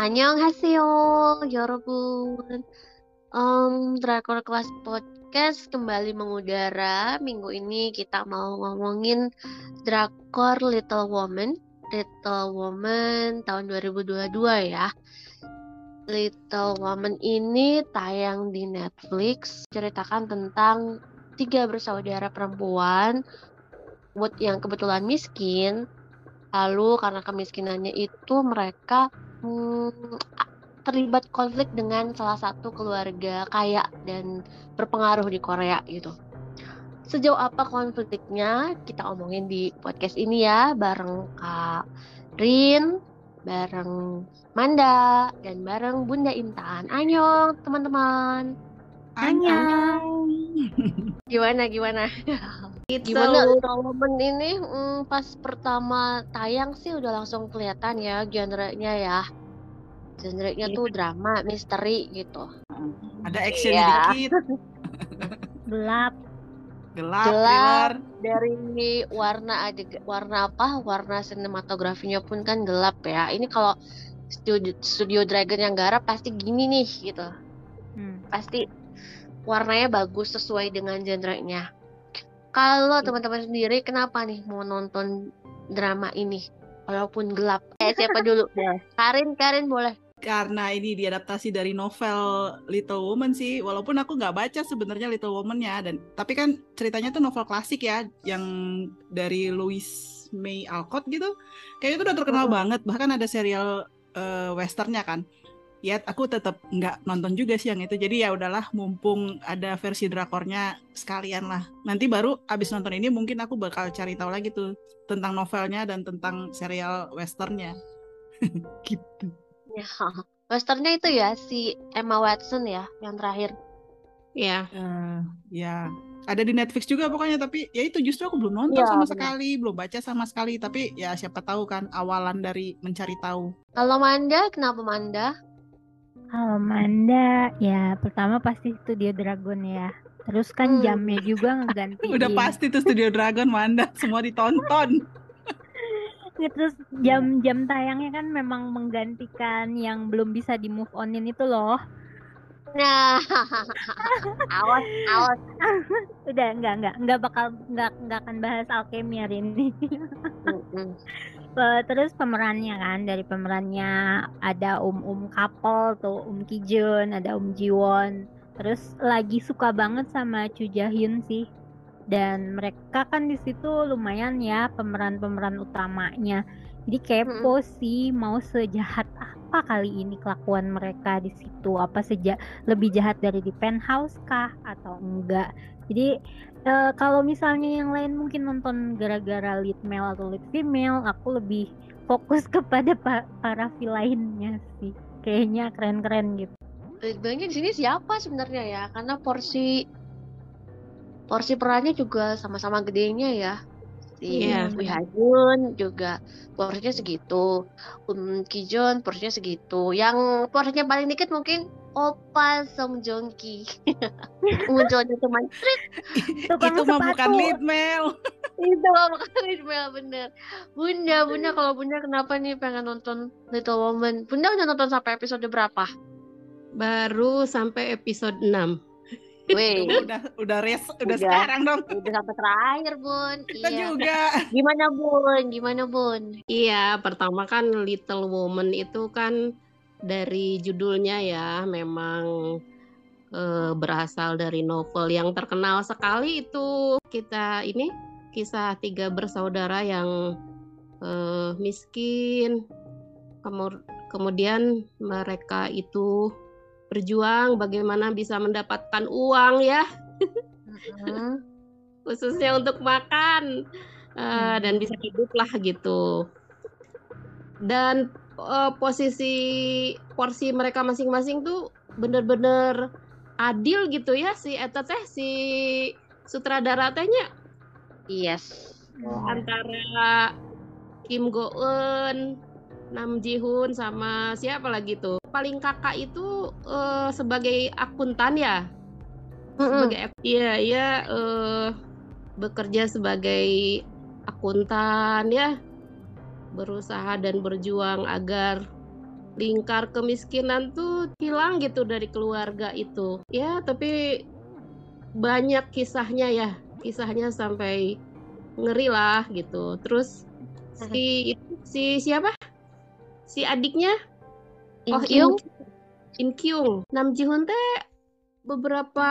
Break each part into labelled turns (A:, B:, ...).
A: Annyeonghaseyo, Yorobun. Um, Drakor Class Podcast kembali mengudara. Minggu ini kita mau ngomongin Drakor Little Woman. Little Woman tahun 2022 ya. Little Woman ini tayang di Netflix, ceritakan tentang tiga bersaudara perempuan buat yang kebetulan miskin. Lalu karena kemiskinannya itu mereka hmm, terlibat konflik dengan salah satu keluarga kaya dan berpengaruh di Korea gitu. Sejauh apa konfliknya kita omongin di podcast ini ya bareng Kak Rin, bareng Manda, dan bareng Bunda Intan. Anyong teman-teman.
B: Annyeong.
A: Gimana gimana? Gimana Woman ini hmm, pas pertama tayang sih udah langsung kelihatan ya genrenya ya. Genrenya
B: Iya.
A: tuh drama, misteri gitu.
C: Ada action
A: Iya.
C: dikit,
B: Gelap.
C: gelap,
A: Gelap. Dari warna ada warna apa? Warna sinematografinya pun kan gelap ya. Ini kalau studio, studio Dragon yang garap pasti gini nih gitu.
B: Hmm.
A: Pasti warnanya bagus sesuai dengan genrenya. Kalau teman-teman sendiri kenapa nih mau nonton drama ini? Walaupun gelap. Eh siapa dulu? Karin, Karin boleh.
C: Karena ini diadaptasi dari novel Little Woman sih, walaupun aku nggak baca sebenarnya Little Woman-nya dan tapi kan ceritanya tuh novel klasik ya, yang dari Louise May Alcott gitu. Kayaknya itu udah terkenal
A: Mm-mm.
C: banget, bahkan ada serial eh, westernnya kan. Ya, aku tetap nggak nonton juga sih yang itu. Jadi ya udahlah, mumpung ada versi drakornya sekalian lah. Nanti baru abis nonton ini mungkin aku bakal cari tahu lagi tuh tentang novelnya dan tentang serial westernnya. gitu.
A: Ya, Westernnya itu ya si Emma Watson ya yang terakhir.
B: Ya.
C: Eh, ya ada di Netflix juga pokoknya tapi ya itu justru aku belum nonton
A: Iya,
C: sama
A: benar.
C: sekali belum baca sama sekali tapi ya siapa tahu kan awalan dari mencari tahu
A: Kalau Manda, kenapa Manda?
B: Kalau Manda, ya pertama pasti Studio Dragon ya. Terus kan
A: Hmm.
B: jamnya juga ngegantiin.
C: udah pasti tuh Studio Dragon Manda semua ditonton
B: Terus jam-jam tayangnya kan memang menggantikan yang belum bisa di move onin itu loh.
A: Nah, awas, awas.
B: Udah enggak enggak enggak bakal enggak enggak akan bahas alkemi hari ini. Terus pemerannya kan dari pemerannya ada um um couple tuh um Ki Jun, ada um Ji Won. Terus lagi suka banget sama Chu Ja Hyun sih. Dan mereka kan di situ lumayan ya pemeran-pemeran utamanya. Jadi kepo sih mau sejahat apa kali ini kelakuan mereka di situ? Apa seja lebih jahat dari di penthouse kah atau enggak? Jadi eh, kalau misalnya yang lain mungkin nonton gara-gara lead male atau lead female, aku lebih fokus kepada pa- para villainnya sih. Kayaknya keren-keren gitu.
A: Leadbangnya di sini siapa sebenarnya ya? Karena porsi porsi perannya juga sama-sama gedenya ya. Si
B: Iya.
A: Wi Ha-jun juga porsinya segitu. Um Ki Jun porsinya segitu. Yang porsinya paling dikit mungkin Opa Song Joong Ki. Munculnya cuma
B: Tukang
C: itu mah bukan lead Mel
A: itu bukan Ismail bener. Bunda, Bunda kalau Bunda kenapa nih pengen nonton Little Woman? Bunda udah nonton sampai episode berapa?
D: Baru sampai episode 6.
A: Weh,
C: udah udah res udah,
A: Udah.
C: sekarang dong
A: udah sampai terakhir, Bun.
C: kita
A: Iya.
C: juga
A: Gimana, Bun? Gimana, Bun?
D: Iya, pertama kan Little Woman itu kan dari judulnya ya memang eh, berasal dari novel yang terkenal sekali itu kita ini kisah tiga bersaudara yang eh, miskin. Kemur- kemudian mereka itu berjuang bagaimana bisa mendapatkan uang ya
A: Hmm.
D: khususnya untuk makan eh, dan bisa hidup lah gitu. Dan eh, posisi porsi mereka masing-masing tuh bener-bener adil gitu ya si eta teh si sutradara tehnya
A: Yes.
D: antara Kim Go Eun, Nam Ji Hoon sama siapa lagi tuh. Paling kakak itu eh, sebagai akuntan ya sebagai iya iya eh, bekerja sebagai akuntan ya berusaha dan berjuang agar lingkar kemiskinan tuh hilang gitu dari keluarga itu. Ya, tapi banyak kisahnya ya, kisahnya sampai ngeri lah gitu. Terus si si siapa? Si adiknya?
A: In
D: Oh,
A: Kyung?
D: In Kyung. Nam Ji Hoon teh beberapa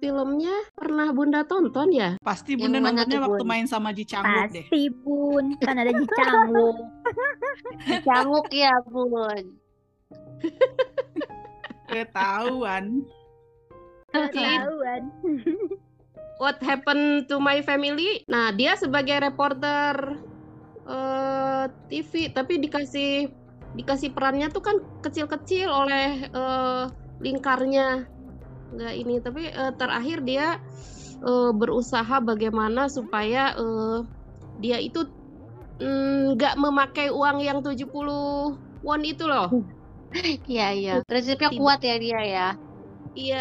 D: filmnya pernah Bunda tonton ya?
C: Pasti bunda nontonnya waktu
A: Bun?
C: main sama Ji Chang-wook deh.
B: Pasti bun, kan ada di Canggu.
A: Canguk ya, Bun.
C: Ketahuan.
B: Ketahuan.
D: What Happened to My Family. Nah, dia sebagai reporter eh, TV, tapi dikasih dikasih perannya tuh kan kecil-kecil oleh eh, lingkarnya. Nggak ini, tapi eh, terakhir dia eh, berusaha bagaimana supaya eh, dia itu mm, nggak memakai uang yang 70 won itu loh.
A: Iya, iya. Prinsipnya kuat ya dia ya.
D: Iya,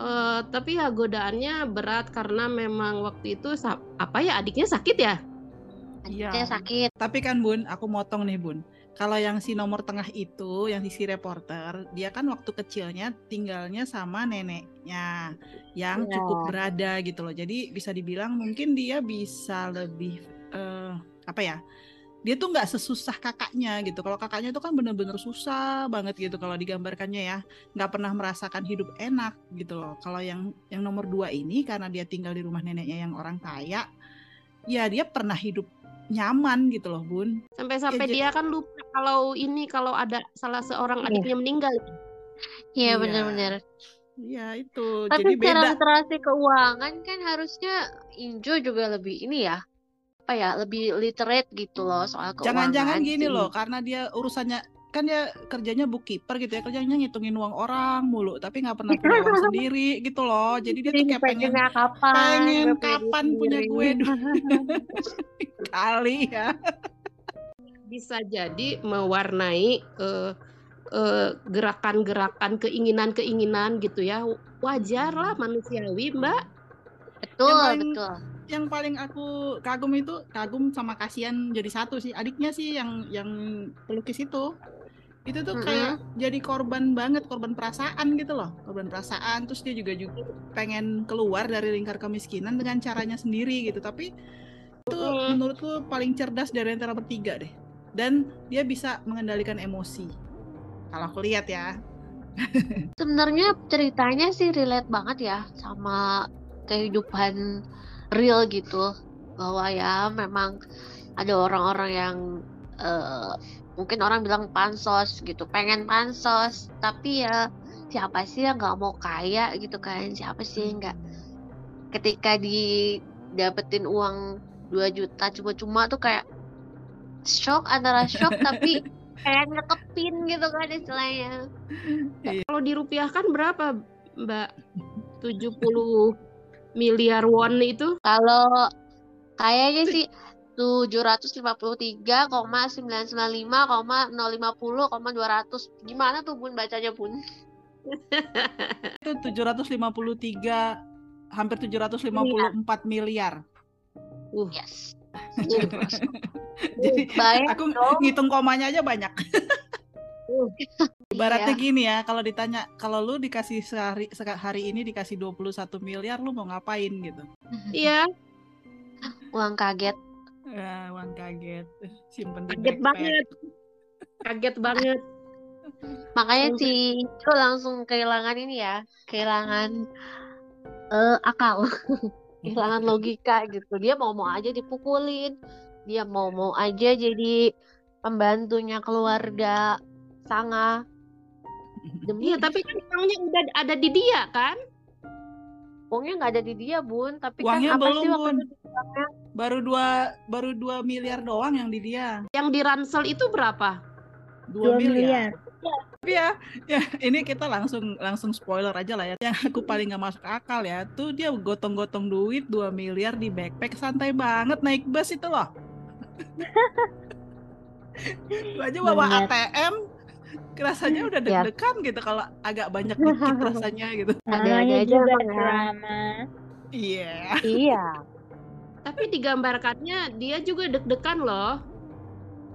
D: eh, tapi ya godaannya berat karena memang waktu itu sa- apa ya adiknya sakit ya?
C: Iya.
A: Dia sakit.
C: Tapi kan Bun, aku motong nih Bun. Kalau yang si nomor tengah itu, yang si reporter, dia kan waktu kecilnya tinggalnya sama neneknya yang
A: Iya.
C: cukup berada gitu loh. Jadi bisa dibilang mungkin dia bisa lebih eh, apa ya? Dia tuh nggak sesusah kakaknya gitu. Kalau kakaknya itu kan bener-bener susah banget gitu kalau digambarkannya ya, nggak pernah merasakan hidup enak gitu loh. Kalau yang yang nomor dua ini karena dia tinggal di rumah neneknya yang orang kaya, ya dia pernah hidup nyaman gitu loh Bun.
D: Sampai-sampai
C: Ja-
D: dia kan lupa kalau ini kalau ada salah seorang
A: Iya.
D: adiknya meninggal.
A: Iya,
C: Iya.
A: benar-benar.
C: Iya itu.
A: Tapi
C: Jadi
A: secara
C: beda.
A: literasi keuangan kan harusnya Injo juga lebih ini ya. Apa ya, lebih literate gitu loh soal keuangan.
C: Jangan-jangan gini loh, karena dia urusannya kan dia kerjanya bookkeeper gitu ya, kerjanya ngitungin uang orang mulu, tapi nggak pernah punya uang sendiri gitu loh. Jadi dia tuh kayak pengen
A: kapan?
C: pengen kapan punya gue kali ya.
D: Bisa jadi mewarnai eh, eh, gerakan-gerakan keinginan-keinginan gitu ya. Wajar lah manusiawi, Mbak.
A: Betul,
C: Yang paling-
A: betul.
C: Yang paling aku kagum itu kagum sama kasihan jadi satu sih. Adiknya sih yang yang pelukis itu. Itu tuh kayak jadi korban banget, korban perasaan gitu loh. Korban perasaan terus dia juga juga pengen keluar dari lingkar kemiskinan dengan caranya sendiri gitu. Tapi itu
D: Mm.
C: menurutku paling cerdas dari antara bertiga deh. Dan dia bisa mengendalikan emosi. Kalau aku lihat ya.
A: Sebenarnya ceritanya sih relate banget ya sama kehidupan real gitu. Bahwa ya memang ada orang-orang yang eh, mungkin orang bilang pansos gitu, pengen pansos, tapi ya siapa sih yang nggak mau kaya gitu kan? Siapa sih yang nggak ketika didapetin uang 2 juta cuma-cuma tuh kayak shock antara shock tapi kayak ngekepin gitu kan istilahnya.
D: Kalau dirupiahkan berapa, Mbak? 70 miliar won itu?
A: Kalau kayaknya sih 795,995,050,200 gimana tuh bun bacanya bun?
C: Itu 753 hampir 754 miliar.
D: Uh,
A: Yes.
C: Jadi
A: Baik
C: aku
A: dong.
C: ngitung komanya aja banyak. Ibaratnya
A: Iya.
C: gini ya, kalau ditanya kalau lu dikasih sehari hari ini dikasih 21 miliar lu mau ngapain gitu.
D: iya,
A: Uang kaget.
C: Ya, uang kaget. Simpen di
D: kaget
C: backpack.
D: banget. Kaget banget.
A: Makanya si Ico langsung kehilangan ini ya, kehilangan eh, akal, kehilangan logika gitu. Dia mau-mau aja dipukulin, dia mau-mau aja jadi pembantunya keluarga Sanga. Demi
D: Iya, tapi kan uangnya udah ada di dia kan?
A: uangnya nggak ada di dia bun, tapi
C: Uangnya
A: kan apa
C: belum,
A: sih waktu
C: Bun.
A: itu?
C: Baru dua baru 2 miliar doang yang di dia.
D: Yang di ransel itu berapa?
C: 2,
B: 2
C: miliar.
B: miliar.
C: Tapi ya, ya ini kita langsung langsung spoiler aja lah ya. Yang aku paling gak masuk akal ya, tuh dia gotong-gotong duit 2 miliar di backpack santai banget naik bus itu loh. Lu aja bawa. ATM, rasanya udah
A: Ya.
C: deg-degan gitu kalau agak banyak dikit rasanya gitu.
A: Ada-ada
B: Namanya
A: aja ya.
B: drama.
C: Iya.
A: Iya.
D: Tapi digambarkannya dia juga deg-degan loh.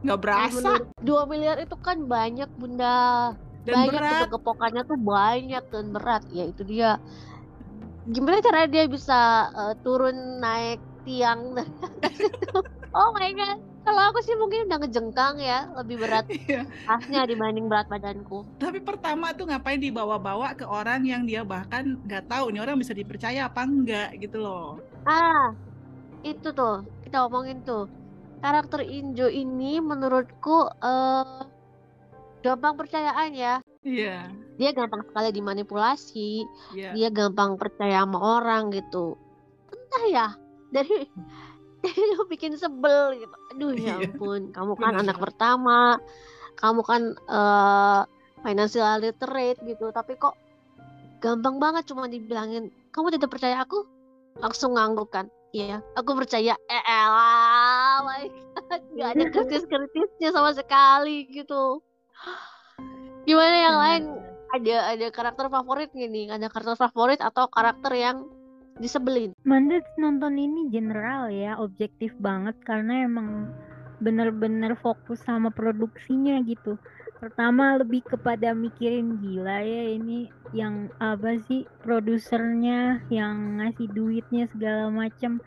C: nggak berasa.
A: dua miliar itu kan banyak bunda.
C: Dan
A: banyak
C: berat.
A: Tuh kepokannya tuh banyak dan berat. Ya itu dia. Gimana cara dia bisa eh, turun naik tiang dari atas itu oh my god. Kalau aku sih mungkin udah ngejengkang ya. Lebih berat
C: Iya.
A: tasnya dibanding berat badanku.
C: Tapi pertama tuh ngapain dibawa-bawa ke orang yang dia bahkan nggak tahu ini orang bisa dipercaya apa enggak gitu loh.
A: Ah itu tuh kita omongin tuh. Karakter Injo ini menurutku eh gampang percayaan ya.
C: Iya.
A: Dia gampang sekali dimanipulasi
C: iya.
A: dia gampang percaya sama orang gitu. Entah ya dari itu bikin sebel gitu. Aduh ya
C: Iya.
A: ampun kamu kan
C: Bener.
A: anak pertama kamu kan eh financial literate gitu. Tapi kok gampang banget cuma dibilangin kamu tidak percaya aku? Langsung ngangguk kan iya aku percaya eh elah my God. nggak ada kritis kritisnya sama sekali gitu gimana yang
B: Bener.
A: lain ada ada karakter favorit nih ada karakter favorit atau karakter yang disebelin
B: Manda nonton ini general ya, objektif banget karena emang bener-bener fokus sama produksinya gitu. Pertama lebih kepada mikirin gila ya ini yang apa sih produsernya yang ngasih duitnya segala macam.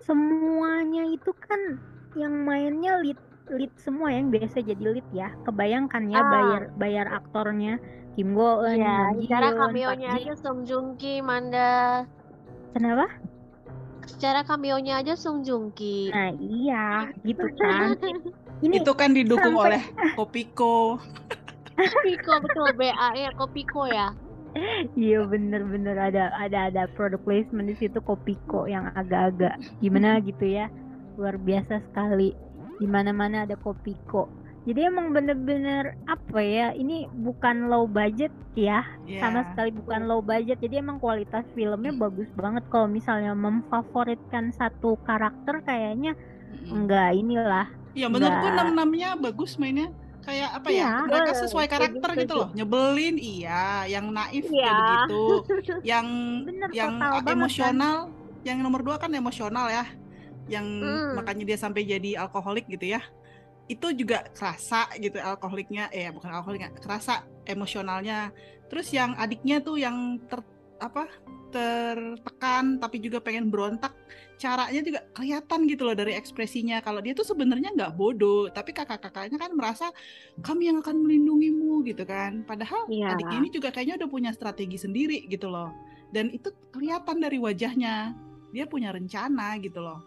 B: Semuanya itu kan yang mainnya lead lead semua yang biasa jadi lead ya. Kebayangkan ya
A: Ah.
B: bayar bayar aktornya Kim Go Eun,
A: ya secara
B: Hyun,
A: cameo-nya aja Song Joong Ki Manda
B: Kenapa?
A: secara cameo-nya aja Song Joong Ki
B: Nah iya gitu kan. Ini
C: itu kan didukung
B: sampai-
C: oleh Kopiko.
A: Kopiko betul BA ya Kopiko ya?
B: Iya bener-bener. Ada ada ada product placement di situ Kopiko yang agak-agak gimana gitu ya. Luar biasa sekali. Di mana-mana ada Kopiko. Jadi emang bener-bener apa ya ini bukan low budget ya.
C: Iya.
B: sama sekali bukan low budget. Jadi emang kualitas filmnya bagus banget. Kalau misalnya memfavoritkan satu karakter kayaknya enggak inilah
C: ya menurutku
B: Nggak.
C: enam enamnya bagus mainnya kayak apa ya
B: Iya.
C: mereka
A: Betul,
C: sesuai karakter gitu
A: setuju.
C: loh nyebelin iya yang naif kayak
A: Iya.
C: begitu yang
B: bener
C: yang
B: banget kan
C: emosional yang nomor dua kan emosional ya yang
A: Hmm.
C: makanya dia sampai jadi alkoholik gitu ya itu juga kerasa gitu alkoholiknya eh bukan alkoholiknya kerasa emosionalnya terus yang adiknya tuh yang ter apa tertekan tapi juga pengen berontak caranya juga kelihatan gitu loh dari ekspresinya kalau dia tuh sebenarnya nggak bodoh tapi kakak-kakaknya kan merasa kami yang akan melindungimu gitu kan padahal
A: Iya.
C: adiknya ini juga kayaknya udah punya strategi sendiri gitu loh dan itu kelihatan dari wajahnya dia punya rencana gitu loh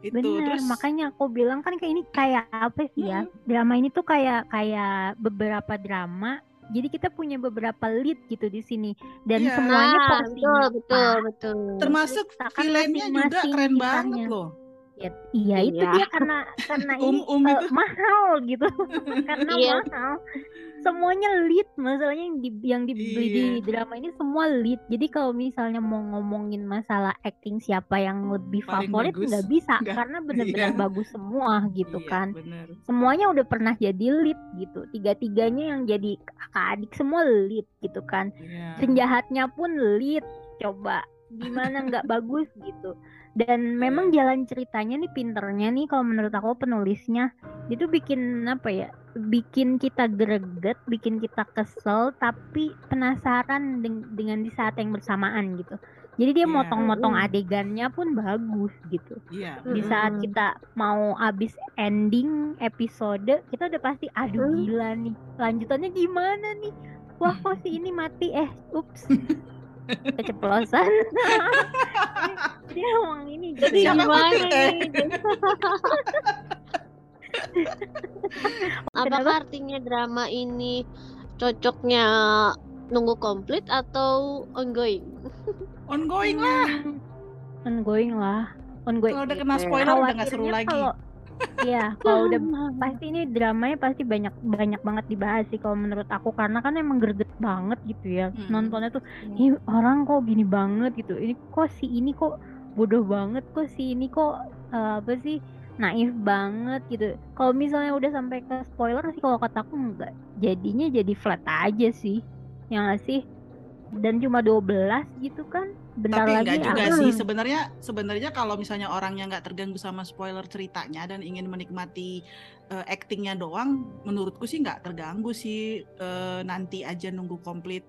C: itu
B: Bener,
C: terus
B: makanya aku bilang kan kayak ini kayak apa sih ya? Drama ini tuh kayak kayak beberapa drama. Jadi kita punya beberapa lead gitu di sini dan
C: Iya.
B: semuanya
A: Nah,
B: porsinya
A: betul betul
B: pas.
A: betul
C: termasuk
B: Ceritakan
C: filmnya juga keren
B: kisahnya.
C: banget loh
B: Ya, iya itu
A: Iya.
B: dia karena karena ini
C: Um-um
B: eh,
C: itu.
B: mahal gitu. karena
A: Iya.
B: mahal. Semuanya lead masalahnya yang di, yang dibeli di
C: Iya.
B: drama ini semua lead. Jadi kalau misalnya mau ngomongin masalah acting siapa yang lebih
C: Paling
B: favorit nggak bisa
C: nggak.
B: karena benar-benar
C: Iya.
B: bagus semua gitu
C: Iya,
B: kan.
C: bener.
B: semuanya udah pernah jadi lead gitu tiga-tiganya yang jadi kakak adik semua lead gitu kan
C: Iya.
B: penjahatnya pun lead coba gimana nggak bagus gitu dan memang jalan ceritanya nih pinternya nih kalau menurut aku penulisnya itu bikin apa ya bikin kita greget bikin kita kesel tapi penasaran deng- dengan di saat yang bersamaan gitu jadi dia
C: Iya.
B: motong-motong
A: Mm-mm.
B: adegannya pun bagus gitu
C: Iya.
B: di saat kita mau abis ending episode kita udah pasti aduh gila nih lanjutannya gimana nih wah kok si ini mati eh ups keceplosan dia emang ini gitu
A: Jadi
B: ya.
C: Siapa
A: gimana
C: mati, eh?
A: nih? Apakah
B: Kenapa?
A: artinya drama ini cocoknya nunggu komplit atau ongoing?
C: ongoing lah
B: Hmm, ongoing lah ongoing
C: kalau udah kena
A: gitu ya.
C: spoiler udah nggak seru lagi
B: kalau Iya, kalau udah pasti ini dramanya pasti banyak banyak banget dibahas sih kalau menurut aku karena kan emang greget banget gitu ya
C: Mm-mm.
B: nontonnya tuh ini orang kok gini banget gitu ini kok si ini kok bodoh banget kok si ini kok eh, apa sih naif banget gitu. Kalau misalnya udah sampai ke spoiler sih kalau kataku enggak. Jadinya jadi flat aja sih yang sih? Dan cuma 12 gitu kan bentar
C: Tapi
B: lagi
C: enggak juga
B: ah,
C: sih. Sebenarnya sebenarnya kalau misalnya orangnya nggak terganggu sama spoiler ceritanya dan ingin menikmati eh, actingnya doang, menurutku sih nggak terganggu sih eh, nanti aja nunggu komplit.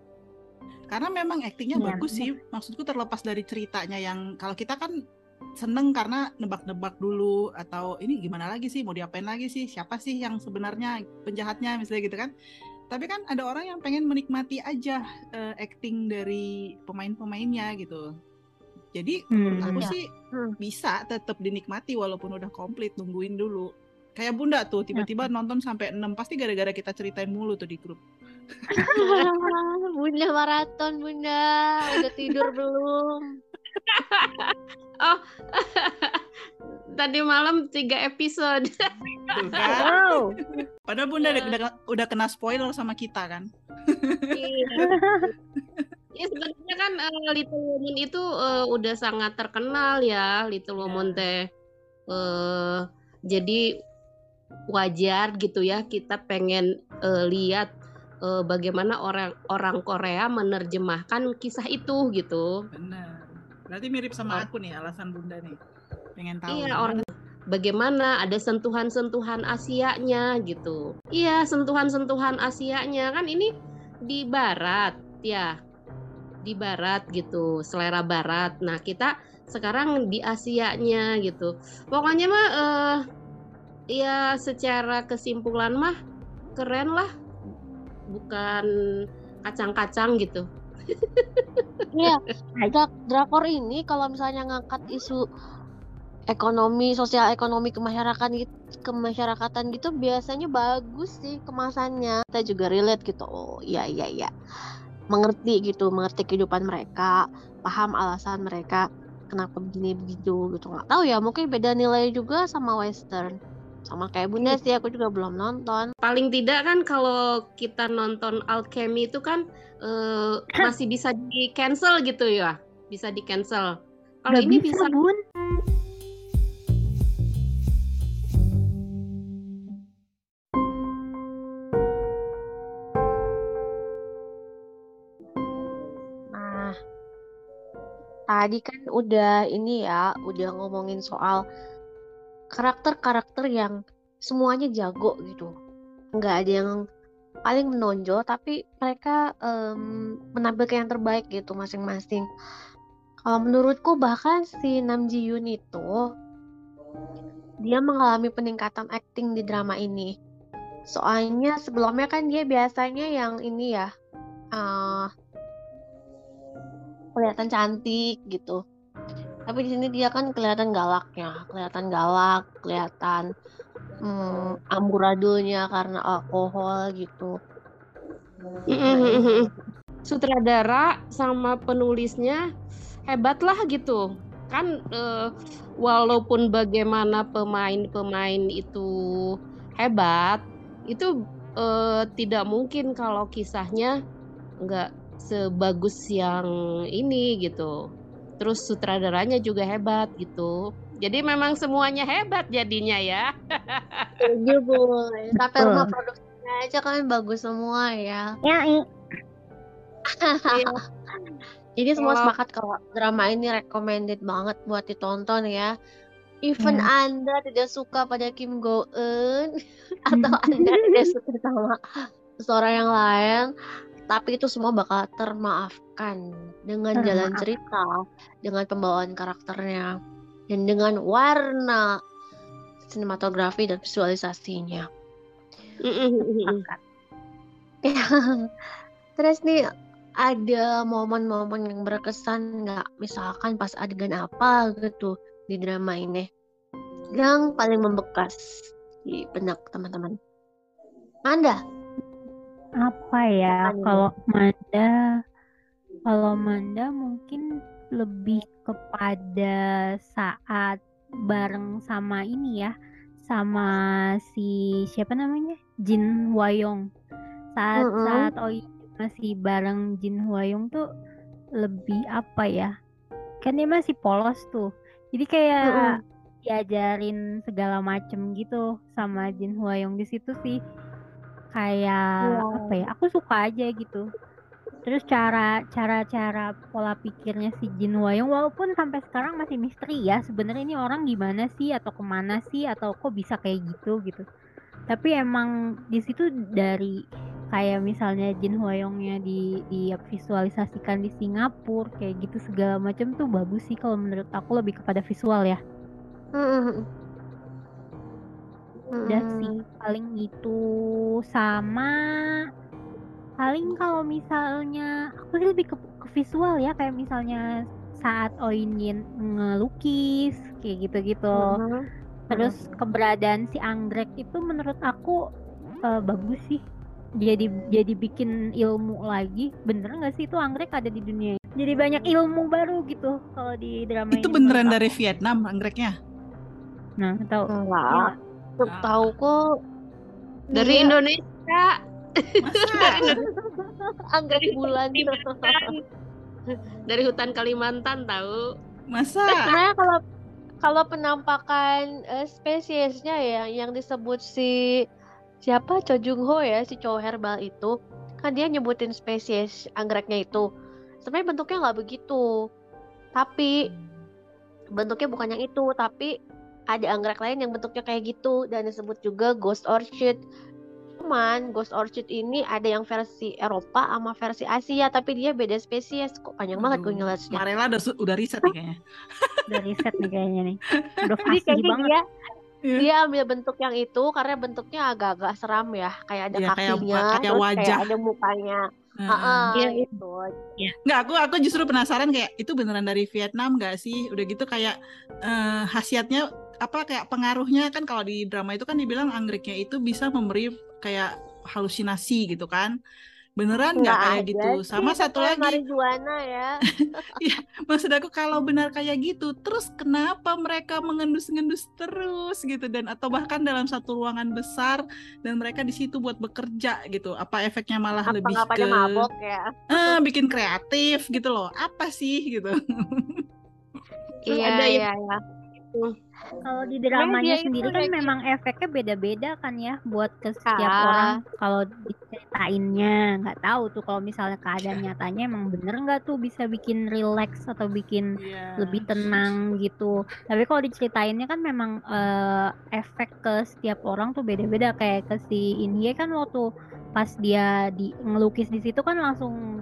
C: Karena memang actingnya
B: Iya,
C: bagus sih. Maksudku terlepas dari ceritanya yang kalau kita kan seneng karena nebak-nebak dulu atau ini gimana lagi sih mau diapain lagi sih siapa sih yang sebenarnya penjahatnya misalnya gitu kan. Tapi kan ada orang yang pengen menikmati aja eh, acting dari pemain-pemainnya gitu. Jadi menurut
B: Hmm.
C: aku
A: Iya.
C: sih
A: Hmm.
C: bisa tetap dinikmati walaupun udah komplit nungguin dulu. Kayak Bunda tuh tiba-tiba nonton sampai 6 pasti gara-gara kita ceritain mulu tuh di grup.
A: bunda maraton bunda udah tidur belum
D: Tadi malam tiga episode.
C: Tuh kan.
B: Wow.
C: Padahal Bunda udah,
D: Iya.
C: udah, udah kena spoiler sama kita kan.
D: Iya. Ya sebenarnya kan eh, Little Women itu eh, udah sangat terkenal ya Little Women teh. Eh, jadi wajar gitu ya kita pengen eh, lihat bagaimana orang orang Korea menerjemahkan kisah itu gitu.
C: Benar. Berarti mirip sama aku nih alasan Bunda nih. Pengen tahu.
D: Iya orang bagaimana ada sentuhan-sentuhan Asianya gitu. Iya sentuhan-sentuhan Asianya kan ini di Barat ya di Barat gitu selera Barat. Nah kita sekarang di Asianya gitu. Pokoknya mah eh ya secara kesimpulan mah keren lah bukan kacang-kacang gitu.
A: Iya, drak drakor ini kalau misalnya ngangkat isu ekonomi, sosial ekonomi kemasyarakatan gitu, kemasyarakatan gitu biasanya bagus sih kemasannya. Kita juga relate gitu. Oh, iya iya iya. Mengerti gitu, mengerti kehidupan mereka, paham alasan mereka kenapa begini begitu gitu. Nggak tahu ya, mungkin beda nilai juga sama western. Sama kayak Bunda sih, aku juga belum nonton.
D: paling tidak kan kalau kita nonton Alchemy itu kan eh, masih bisa di cancel gitu ya bisa di cancel kalau ini
B: bisa,
D: bisa
B: Bun.
A: Nah, tadi kan udah ini ya, udah ngomongin soal karakter-karakter yang semuanya jago gitu. Nggak ada yang paling menonjol, tapi mereka em, menampilkan yang terbaik gitu masing-masing. Kalau menurutku bahkan si Nam Ji Hyun itu dia mengalami peningkatan acting di drama ini. Soalnya sebelumnya kan dia biasanya yang ini ya, eh kelihatan cantik gitu. Tapi di sini dia kan kelihatan galaknya, kelihatan galak, kelihatan hmm, amburadunya karena alkohol gitu.
D: sutradara sama penulisnya hebat lah gitu. Kan eh, walaupun bagaimana pemain-pemain itu hebat itu eh, tidak mungkin kalau kisahnya nggak sebagus yang ini gitu terus sutradaranya juga hebat gitu jadi memang semuanya hebat jadinya ya
A: Setuju, Boy. Tapi rumah produksinya aja kan bagus semua ya.
B: Ya,
D: Iya.
A: Jadi semua sepakat kalau drama ini recommended banget buat ditonton ya. Even
B: Ya.
A: Anda tidak suka pada Kim Go Eun atau Anda tidak suka sama seseorang yang lain, tapi itu semua bakal termaafkan dengan jalan
B: Termaaf.
A: cerita, dengan pembawaan karakternya, dan dengan warna sinematografi dan visualisasinya. Terus nih ada momen-momen yang berkesan nggak? Misalkan pas adegan apa gitu di drama ini yang paling membekas di benak teman-teman. Anda?
B: Apa ya kalau Manda kalau Manda mungkin lebih kepada saat bareng sama ini ya sama si siapa namanya? Jin Hwayong saat
A: Mm-mm.
B: saat Oi masih bareng Jin Hwayong tuh lebih apa ya? Kan dia masih polos tuh. Jadi kayak
A: Mm-mm.
B: diajarin segala macem gitu sama Jin Hwayong di situ sih kayak
A: Iya.
B: apa ya aku suka aja gitu terus cara cara cara pola pikirnya si Jin Wayong walaupun sampai sekarang masih misteri ya sebenarnya ini orang gimana sih atau ke mana sih atau kok bisa kayak gitu gitu tapi emang di situ dari kayak misalnya Jin Hwayongnya di di visualisasikan di Singapura kayak gitu segala macam tuh bagus sih kalau menurut aku lebih kepada visual ya. Udah
A: Mm-mm.
B: sih paling itu sama paling kalau misalnya aku sih lebih ke, ke visual ya kayak misalnya saat Oinyin ngelukis kayak gitu-gitu
A: Mhm.
B: terus keberadaan si anggrek itu menurut aku eh, bagus sih jadi jadi bikin ilmu lagi bener nggak sih itu anggrek ada di dunia ini? jadi banyak ilmu baru gitu kalau di drama
C: Itu
B: ini
C: beneran dari
B: aku.
C: Vietnam anggreknya?
B: nah tahu
A: Enggak.
C: Ah.
A: Tahu kok
D: Dari
A: dia
D: Indonesia.
C: Masa?
A: anggrek bulan.
D: Dari hutan Kalimantan tahu.
C: Masa?
A: Sebenarnya kalau kalau penampakan eh, spesiesnya ya yang disebut si siapa Cho Jung Ho ya si cowok herbal itu kan dia nyebutin spesies anggreknya itu sebenarnya bentuknya nggak begitu tapi bentuknya bukan yang itu tapi ada anggrek lain yang bentuknya kayak gitu dan disebut juga ghost orchid cuman ghost orchid ini ada yang versi Eropa sama versi Asia tapi dia beda spesies kok panjang banget gue
C: Aduh,
A: ngelasnya
C: Marela udah, udah riset nih kayaknya.
B: udah riset nih kayaknya nih udah
A: kayaknya
B: banget
A: dia
C: Iya.
A: dia ambil bentuk yang itu karena bentuknya agak-agak seram ya, kayak ada
C: Iya, kayak-
A: kakinya,
C: kayak
A: terus
C: wajah.
A: kayak ada mukanya.
C: Heeh.
A: Heeh,
D: Iya,
A: gitu.
C: Nggak, aku aku justru penasaran kayak itu beneran dari Vietnam nggak sih? Udah gitu kayak eh, khasiatnya apa kayak pengaruhnya kan kalau di drama itu kan dibilang anggreknya itu bisa memberi kayak halusinasi gitu kan? Beneran nggak kayak gitu?
A: sih,
C: Sama satu lagi,
A: marijuana ya.
C: maksud aku kalau benar kayak gitu, terus kenapa mereka mengendus-ngendus terus gitu dan atau bahkan dalam satu ruangan besar dan mereka di situ buat bekerja gitu? Apa efeknya malah
A: Apa
C: lebih ke
A: mabok ya?
C: eh, bikin kreatif gitu loh? Apa sih gitu?
A: Iya,
D: ada
A: iya,
D: yang
A: iya.
B: Kalau di dramanya sendiri kan
A: lagi-
B: memang efeknya beda-beda kan ya buat ke setiap
A: Ah.
B: orang. Kalau diceritainnya nggak tahu tuh kalau misalnya keadaan nyatanya emang bener nggak tuh bisa bikin relax atau bikin
C: Iya.
B: lebih tenang gitu. Tapi kalau diceritainnya kan memang eh, efek ke setiap orang tuh beda-beda. Kayak ke si Inhye kan waktu pas dia di ngelukis di situ kan langsung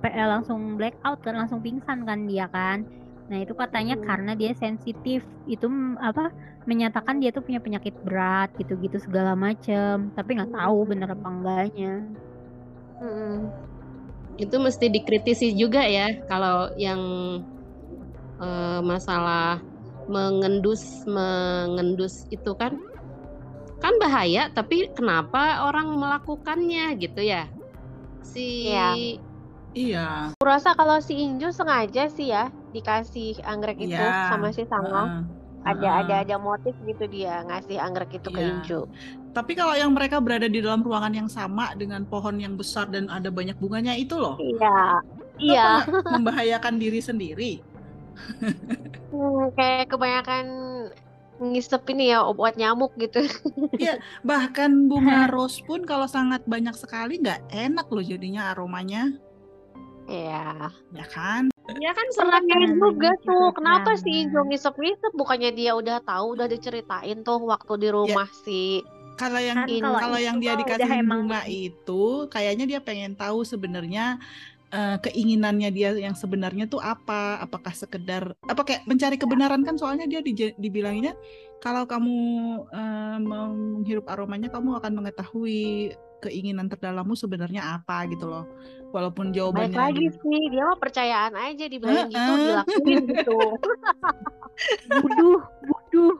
B: eh, langsung blackout kan, langsung pingsan kan dia kan. Nah itu katanya
A: Hmm.
B: karena dia sensitif itu mm, apa menyatakan dia tuh punya penyakit berat gitu-gitu segala macem. Tapi nggak tahu bener apa enggaknya.
A: Mm-mm.
D: itu mesti dikritisi juga ya kalau yang eh, masalah mengendus mengendus itu kan kan bahaya tapi kenapa orang melakukannya gitu ya si
A: Iya.
C: Iya.
A: Aku rasa kalau si Inju sengaja sih ya dikasih anggrek itu
C: Iya.
A: sama si Sangong.
C: Heeh.
A: Ada
C: Heeh.
A: ada ada motif gitu dia ngasih anggrek itu ke
C: Iya.
A: Inju.
C: Tapi kalau yang mereka berada di dalam ruangan yang sama dengan pohon yang besar dan ada banyak bunganya itu loh.
A: Iya.
C: itu
A: Iya.
C: membahayakan diri sendiri.
A: Hmm, kayak kebanyakan ngisep ini ya obat nyamuk gitu.
C: Bahkan bunga rose pun kalau sangat banyak sekali nggak enak loh jadinya aromanya,
A: Iya.
C: ya kan?
D: dia kan
A: Pernah
D: sempat
A: kayak
B: namanya
A: juga
B: juga
A: tuh. Kenapa
B: drama.
A: si Inju ngisep-ngisep? Bukannya dia udah tahu, udah diceritain tuh waktu di rumah si
C: Kalau yang
B: Kan
A: Ini-
B: kalau
C: kalau yang dia dikasih
B: emang
C: bunga itu, kayaknya dia pengen tahu sebenarnya eh, keinginannya dia yang sebenarnya tuh apa? Apakah sekedar apa kayak mencari kebenaran kan? Soalnya dia dije- dibilanginnya kalau kamu eh, menghirup aromanya, kamu akan mengetahui keinginan terdalammu sebenarnya apa gitu loh. Walaupun jawabannya
A: lagi
C: di-
A: sih, dia mah percayaan aja dibilangin gitu,
C: Heeh.
A: dilakuin gitu.
B: Buduh, buduh.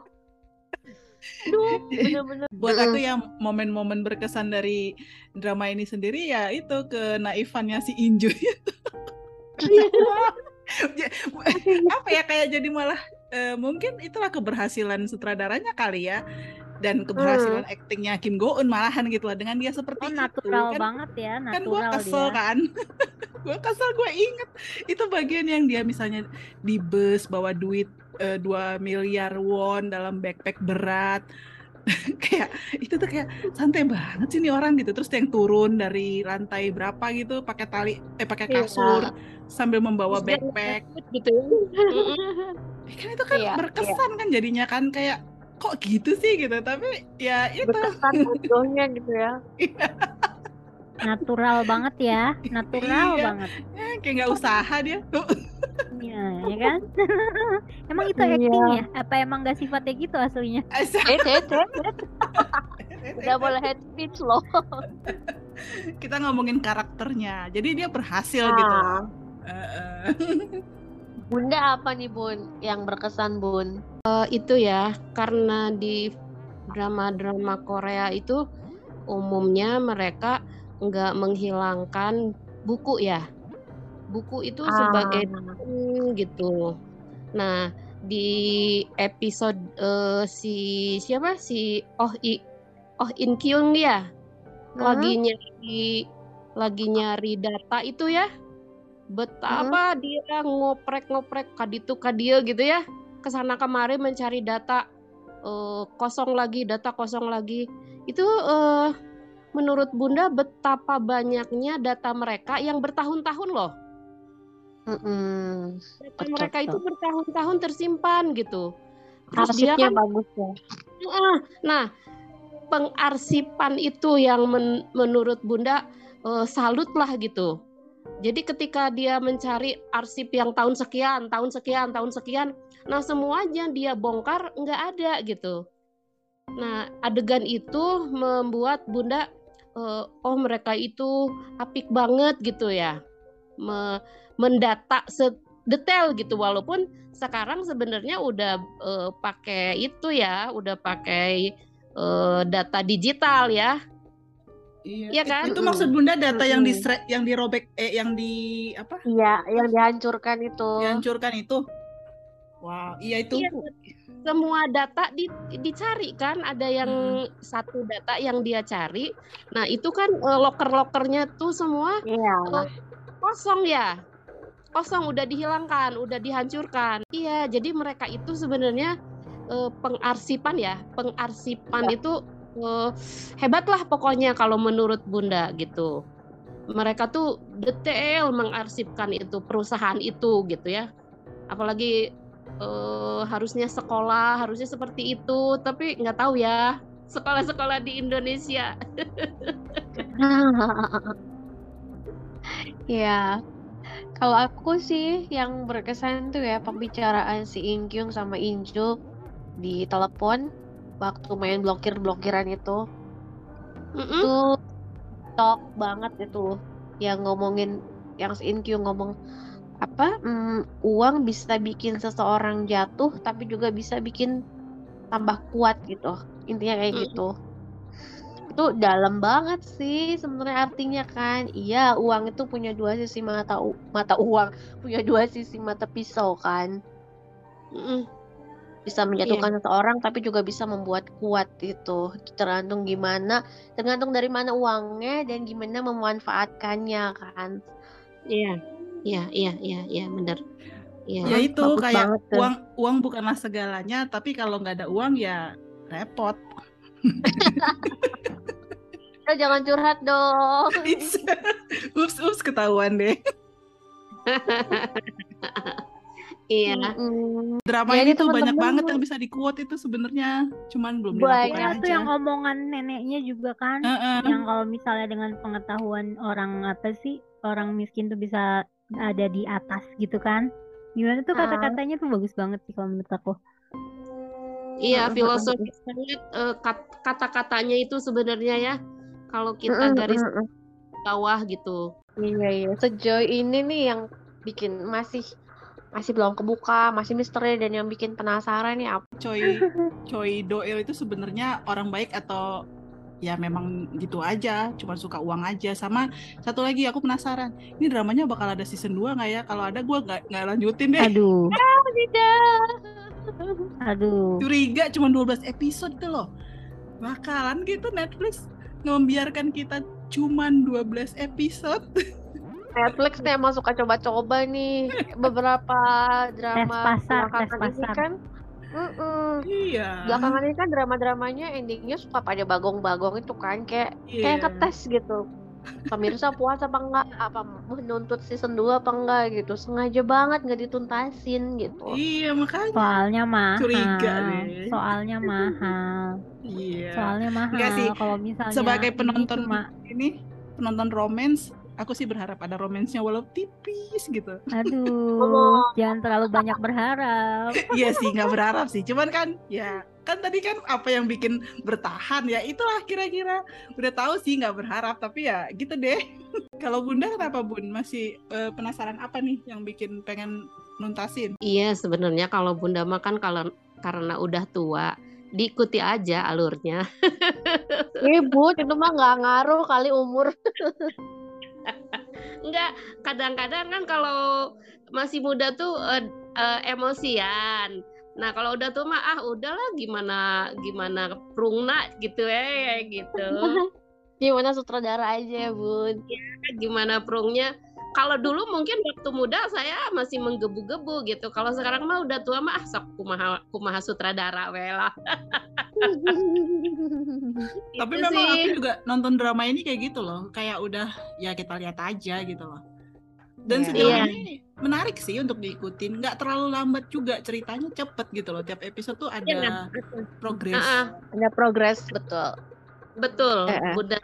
A: Duh, bener-bener.
C: buat aku ya momen-momen berkesan dari drama ini sendiri ya itu kenaifannya si Inju Ya, apa ya kayak jadi malah eh, mungkin itulah keberhasilan sutradaranya kali ya dan keberhasilan aktingnya Kim Go Eun malahan gitu lah. Dengan dia seperti
B: Oh
C: itu
B: natural
C: kan.
B: banget ya,
C: kan gue
B: natural
C: kesel
B: dia.
C: kan. Gue kesel gue inget. Itu bagian yang dia misalnya di bus bawa duit eh, 2 miliar won dalam backpack berat. Kayak itu tuh kayak santai banget sih nih orang gitu. Terus yang turun dari lantai berapa gitu pakai tali eh pakai
A: Iya.
C: kasur sambil membawa
D: Terus
C: backpack.
D: gitu ya.
C: Eh, kan itu kan
A: Iya,
C: berkesan kan jadinya kan. Kayak kok gitu sih gitu tapi ya itu
A: berkesan bodohnya gitu ya
B: Natural banget ya, natural
C: Iya.
B: banget.
C: eh, kayak nggak usaha dia
B: Iya, ya kan? emang itu
A: Iya.
B: acting ya? Apa emang gak sifatnya gitu aslinya?
C: Asa-
A: eh eh eh eh. udah boleh head speech loh
C: kita ngomongin karakternya jadi dia berhasil gitu Eh, eh.
A: Bunda apa nih bun yang berkesan bun?
D: Eh, itu ya karena di drama-drama Korea itu umumnya mereka nggak menghilangkan buku ya. Buku itu sebagai
A: Ah,
D: Hmm, gitu. Nah, di episode eh, si siapa? Si Oh I Oh In Kyung ya. Lagi nyari lagi nyari data itu ya. Betapa dia ngoprek-ngoprek kaditu kadia gitu ya. Ke sana kemari mencari data eh, kosong lagi, data kosong lagi. Itu eh, menurut Bunda betapa banyaknya data mereka yang bertahun-tahun loh.
A: mm-mm.
D: Data
A: Betul,
D: mereka itu bertahun-tahun tersimpan gitu. Terus dia
A: arsipnya
D: kan,
A: bagus ya
D: Ah, nah pengarsipan itu yang men- menurut Bunda eh, salut lah gitu. Jadi ketika dia mencari arsip yang tahun sekian, tahun sekian, tahun sekian, nah semuanya dia bongkar nggak ada gitu. Nah adegan itu membuat Bunda eh, oh mereka itu apik banget gitu ya, Me- mendata sedetail gitu walaupun sekarang sebenarnya udah eh, pakai itu ya, udah pakai eh, data digital ya.
C: Iya,
D: Iya kan?
C: Itu maksud Bunda data yang di yang dirobek eh yang di apa?
A: iya yang dihancurkan itu
C: Dihancurkan itu. Wow, iya itu.
D: Iya, semua data di- dicari kan ada yang satu data yang dia cari. Nah, itu kan eh, loker-lokernya tuh semua
A: iya
D: eh, kosong ya. Kosong udah dihilangkan, udah dihancurkan. Iya, jadi mereka itu sebenarnya eh, pengarsipan ya. Pengarsipan
A: Ya.
D: itu eh, hebat lah pokoknya kalau menurut Bunda gitu. Mereka tuh detail mengarsipkan itu perusahaan itu gitu ya. Apalagi eh, harusnya sekolah harusnya seperti itu, tapi nggak tahu ya sekolah-sekolah di Indonesia.
A: Ya, kalau aku sih yang berkesan tuh ya pembicaraan si Inkyung sama Inju di telepon waktu main blokir-blokiran itu.
D: Mm-mm.
A: Itu talk banget itu yang ngomongin yang si Inkyung ngomong apa mm, uang bisa bikin seseorang jatuh tapi juga bisa bikin tambah kuat gitu intinya kayak
D: Mm.
A: gitu itu dalam banget sih sebenarnya artinya kan iya uang itu punya dua sisi mata mata uang punya dua sisi mata pisau kan
D: Mm-mm.
A: Bisa menjatuhkan seseorang tapi juga bisa membuat kuat itu tergantung gimana tergantung dari mana uangnya dan gimana memanfaatkannya kan
D: Iya, iya, iya, iya, iya, benar. Iya.
C: Ya itu kayak
A: banget tuh.
C: uang uang bukanlah segalanya, tapi kalau nggak ada uang ya repot.
A: Kita jangan curhat dong
C: ups ups ketahuan deh.
D: Iya.
A: Mm-mm.
C: Drama
A: Jadi
C: ini tuh banyak banget yang bisa di quote itu sebenarnya, cuman belum
A: Banyak
C: dilakukan
B: tuh
C: aja.
B: yang omongan neneknya juga kan.
C: Heeh.
B: Yang kalau misalnya dengan pengetahuan orang apa sih orang miskin tuh bisa ada di atas gitu kan. Gimana tuh kata-katanya tuh bagus banget sih kalau menurut aku.
D: Iya,
A: Mm-mm,
D: filosofis banget eh, kat- kata-katanya itu sebenarnya ya. Kalau kita garis
A: mm-mm.
D: bawah gitu.
A: Iya iya sejauh ini nih yang bikin masih masih belum kebuka masih misteri dan yang bikin penasaran nih apa
C: Choi Choi Doil itu sebenarnya orang baik atau ya memang gitu aja, cuma suka uang aja. Sama satu lagi aku penasaran, ini dramanya bakal ada season 2 nggak ya? Kalau ada gue nggak nggak lanjutin deh.
B: Aduh,
A: tidak
B: aduh.
C: Curiga cuma 12 episode tuh loh. Bakalan gitu Netflix membiarkan kita cuman 12 episode.
A: Netflix nih emang suka coba-coba nih beberapa drama
B: Tes pasar,
A: belakangan
B: tes
A: ini
B: pasar.
A: kan Mm-mm.
C: Iya.
A: Belakangan ini kan drama-dramanya endingnya suka pada bagong-bagong itu kan kayak kayak
C: Iya.
A: ngetes gitu. Pemirsa puas apa enggak? Apa menuntut season 2 apa enggak gitu. Sengaja banget nggak dituntasin gitu.
C: Iya makanya.
B: Soalnya mahal.
C: Curiga.
B: Soalnya mahal.
C: Iya.
B: Soalnya mahal.
C: Enggak sih,
B: Kalau misalnya
C: Sebagai
B: ini
C: penonton
B: cuma
C: ini penonton romance, aku sih berharap ada romansnya walau tipis gitu.
B: aduh,
A: Oh.
B: jangan terlalu banyak berharap.
C: Iya sih nggak berharap sih. Cuman kan ya kan tadi kan apa yang bikin bertahan ya itulah kira-kira udah tahu sih nggak berharap tapi ya gitu deh. Kalau bunda kenapa bun masih eh, penasaran apa nih yang bikin pengen nuntasin?
D: Iya, sebenarnya kalau Bunda mah kan kalau karena udah tua, diikuti aja alurnya.
A: Ibu itu mah nggak ngaruh kali umur.
D: Enggak, kadang-kadang kan kalau masih muda tuh eh, eh, emosian. Nah, kalau udah tua mah ah udahlah gimana gimana prungna gitu ya gitu.
A: Gimana sutradara aja ya bun.
D: gimana prungnya. Kalau dulu mungkin waktu muda saya masih menggebu-gebu gitu. Kalau sekarang mah udah tua mah ah, sok kumaha kumaha sutradara we lah.
C: Tapi
D: Gitu
C: memang
D: sih.
C: aku juga nonton drama ini kayak gitu loh, kayak udah ya kita lihat aja gitu loh. Dan
B: Iya.
C: sejauh
D: Iya.
C: ini menarik sih untuk diikutin, nggak terlalu lambat juga ceritanya cepet gitu loh. Tiap episode tuh ada
D: Iya.
C: progres.
A: Ada progres betul.
D: betul.
A: Eh, eh.
D: Bunda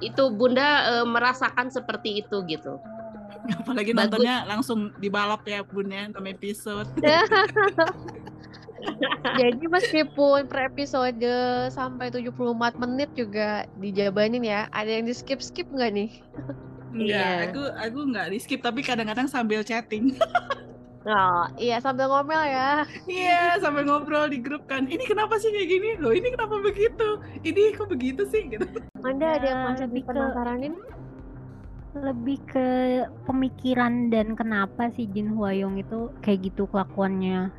D: itu Bunda eh, merasakan seperti itu gitu.
C: Apalagi
D: Bagus.
C: nontonnya langsung dibalap ya bun ya, 6 episode.
A: Jadi meskipun per episode sampai 74 menit juga dijabanin ya, ada yang di skip skip nggak nih?
C: Enggak,
D: Iya.
C: aku aku nggak di skip tapi kadang-kadang sambil chatting.
A: Oh, iya sambil ngomel ya.
C: Iya, sambil ngobrol di grup kan. Ini kenapa sih kayak gini? Loh, ini kenapa begitu? Ini kok begitu sih gitu.
A: Anda ada yang
B: Ya,
A: masih
B: lebih ke-
A: penasaranin?
B: Lebih ke pemikiran dan kenapa si Jin Hwayong itu kayak gitu kelakuannya.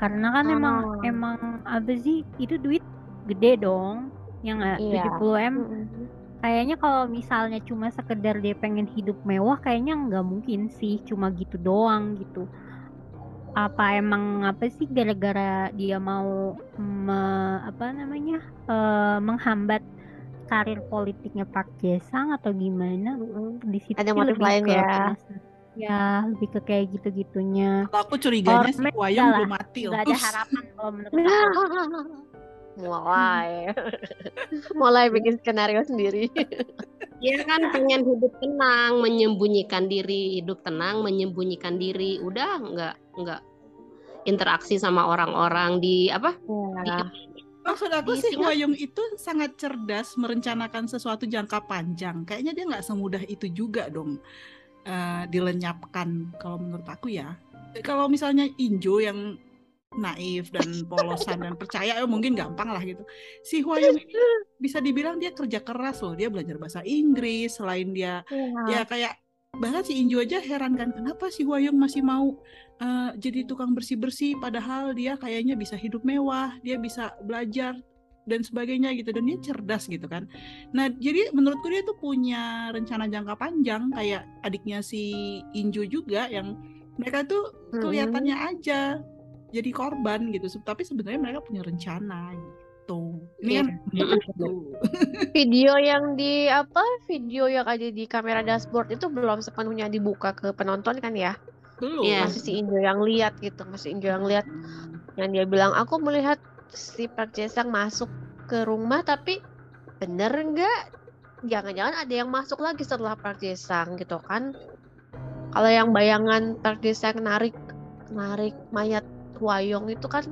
B: Karena kan emang
A: Oh.
B: emang apa sih itu duit gede dong. Yang nggak
A: Iya.
B: 70 M. Kayaknya kalau misalnya cuma sekedar dia pengen hidup mewah, kayaknya nggak mungkin sih, cuma gitu doang gitu. Apa emang apa sih gara-gara dia mau me- apa namanya eh, menghambat karir politiknya Park Jae-sang atau gimana? Di situ
A: Ada motif
B: lebih
A: lain ya.
B: Ya, lebih ke kayak gitu-gitunya.
C: Kalau aku curiganya si Wayang belum mati loh.
B: Nggak ada harapan kalau menurut aku.
A: Mulai. Mulai bikin skenario sendiri.
D: Dia kan pengen hidup tenang, menyembunyikan diri, hidup tenang, menyembunyikan diri. Udah nggak nggak interaksi sama orang-orang di apa?
A: Ya.
C: Maksud aku
D: Singapura.
C: Wayung itu sangat cerdas merencanakan sesuatu jangka panjang. Kayaknya dia nggak semudah itu juga dong eh, dilenyapkan kalau menurut aku ya. Kalau misalnya Injo yang naif dan polosan dan percaya ya mungkin gampang lah gitu. Si Hwayong ini bisa dibilang dia kerja keras loh. Dia belajar bahasa Inggris selain dia ya kayak bahkan si Injo aja heran kan kenapa si Hwayong masih mau eh, jadi tukang bersih-bersih padahal dia kayaknya bisa hidup mewah, dia bisa belajar dan sebagainya gitu dan dia cerdas gitu kan. Nah, jadi menurutku dia tuh punya rencana jangka panjang kayak adiknya si Injo juga yang mereka tuh kelihatannya aja jadi korban gitu, tapi sebenarnya mereka punya rencana gitu. Ini kan.
A: Video yang di apa? Video yang ada di kamera dashboard itu belum sepenuhnya dibuka ke penonton kan ya?
C: Belum.
D: Iya.
A: Masih si Injo yang lihat gitu, masih Injo yang lihat yang dia bilang aku melihat si Park Jae-sang masuk ke rumah tapi bener enggak jangan-jangan ada yang masuk lagi setelah Park Jae-sang gitu kan kalau yang bayangan Park Jae-sang narik narik mayat Hwayong itu kan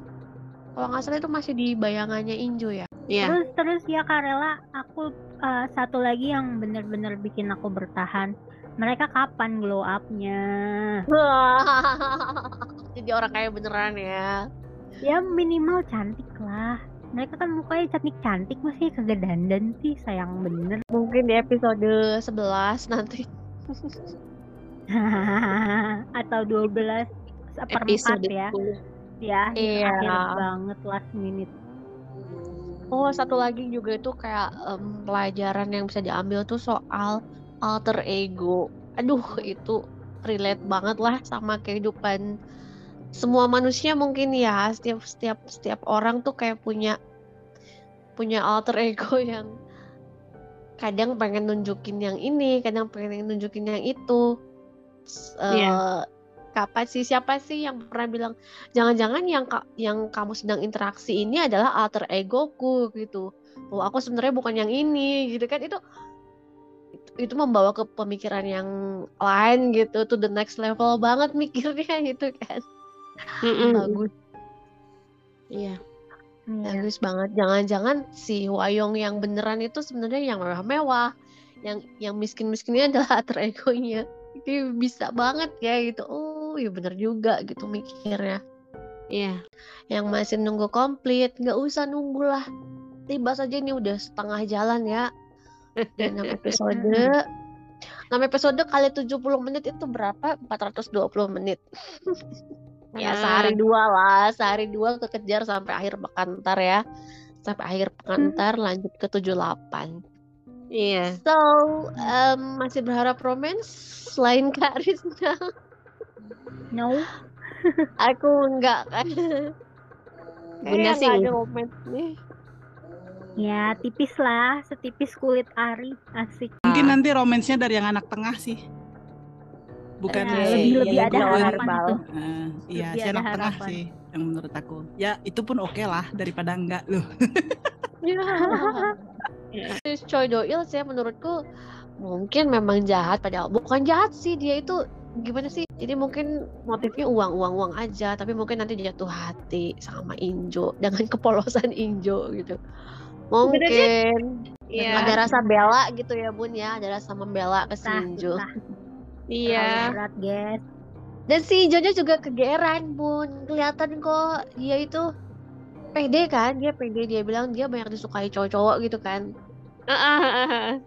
A: kalau nggak salah itu masih di bayangannya Injo ya
D: Iya.
B: Terus terus ya Karela, aku eh, satu lagi yang bener-bener bikin aku bertahan. Mereka kapan glow up-nya?
A: jadi orang kayak beneran ya
B: Ya minimal cantik lah. Mereka kan mukanya cantik-cantik masih kagak dandan sih, sayang bener.
A: mungkin di episode 11 nanti
B: Atau 12 seperempat
D: Episode
B: ya.
D: 10.
B: Di akhir,
A: Iya.
B: akhir banget last minute.
A: Oh, satu lagi juga itu kayak em, pelajaran yang bisa diambil tuh soal alter ego. Aduh, itu relate banget lah sama kehidupan semua manusia mungkin ya setiap setiap setiap orang tuh kayak punya punya alter ego yang kadang pengen nunjukin yang ini, kadang pengen nunjukin yang itu. S-
D: Iya.
A: eh, kapan sih siapa sih yang pernah bilang jangan-jangan yang ka- yang kamu sedang interaksi ini adalah alter egoku gitu. Oh, aku sebenarnya bukan yang ini gitu kan itu itu, membawa ke pemikiran yang lain gitu to the next level banget mikirnya gitu kan.
D: Mm-mm.
A: Bagus.
D: Iya.
B: Iya.
A: Bagus banget. Jangan-jangan si Wayong yang beneran itu sebenarnya yang mewah-mewah. Yang yang miskin-miskinnya adalah alter egonya. Itu bisa banget ya gitu. Oh, ya bener juga gitu mikirnya.
D: Iya.
A: Yang masih nunggu komplit, nggak usah nunggu lah. Tiba saja ini udah setengah jalan ya. Dan 6 episode. 6 episode kali 70 menit itu berapa? 420 menit. ya
D: Ya.
A: sehari dua lah, sehari dua kekejar sampai akhir pekan ntar ya. Sampai akhir pekan ntar lanjut ke 78.
D: Iya.
A: So, em, masih berharap romance selain Kak Rizna?
B: No.
A: Aku enggak kan.
D: Bunda sih
A: ada romance nih.
B: Ya tipis lah, setipis kulit ari, asik.
C: Mungkin nanti romansnya dari yang anak tengah sih. Bukan
B: Ya,
C: si-
B: lebih-lebih
C: yang
B: ada
C: duluan.
B: harapan tuh.
C: Nah, iya,
B: Lebih
C: si
B: ada
C: anak tengah
B: harapan.
C: sih yang menurut aku. Ya, itu pun oke lah daripada enggak loh.
A: Si Choi Do Il sih menurutku mungkin memang jahat padahal bukan jahat sih dia itu gimana sih jadi mungkin motifnya uang uang uang aja tapi mungkin nanti jatuh hati sama Injo dengan kepolosan Injo gitu mungkin.
D: Iya.
A: ada rasa bela gitu ya bun ya. Ada rasa membela ke si
B: Susah,
A: Injo.
B: susah.
D: Iya.
B: Terlalu berat, guys.
A: dan si Injonya juga kegeeran bun. Kelihatan kok dia itu pede kan? Dia pede. Dia bilang dia banyak disukai cowok-cowok gitu kan.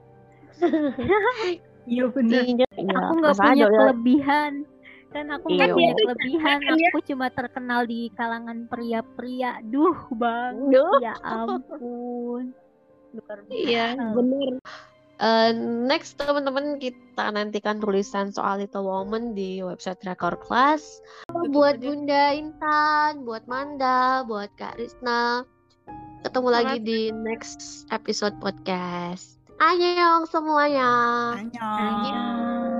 B: Iya
A: Si Injo ya,
B: Aku nggak punya
A: Il
B: kelebihan. Kan aku nggak
A: Iya.
B: punya
D: Dia tuh
B: kelebihan.
D: kan ya.
B: Aku cuma terkenal di kalangan pria-pria. Duh, bang.
A: Duh.
B: Ya ampun. Luar
D: Iya,
B: biasa.
D: bener.
A: Eh, next teman-teman kita nantikan tulisan soal Little Woman di website Rekor Class. Buat Bunda Intan, buat Manda, buat Kak Risna. Ketemu lagi di next episode podcast. Annyeong semuanya.
C: Annyeong.
B: Annyeong.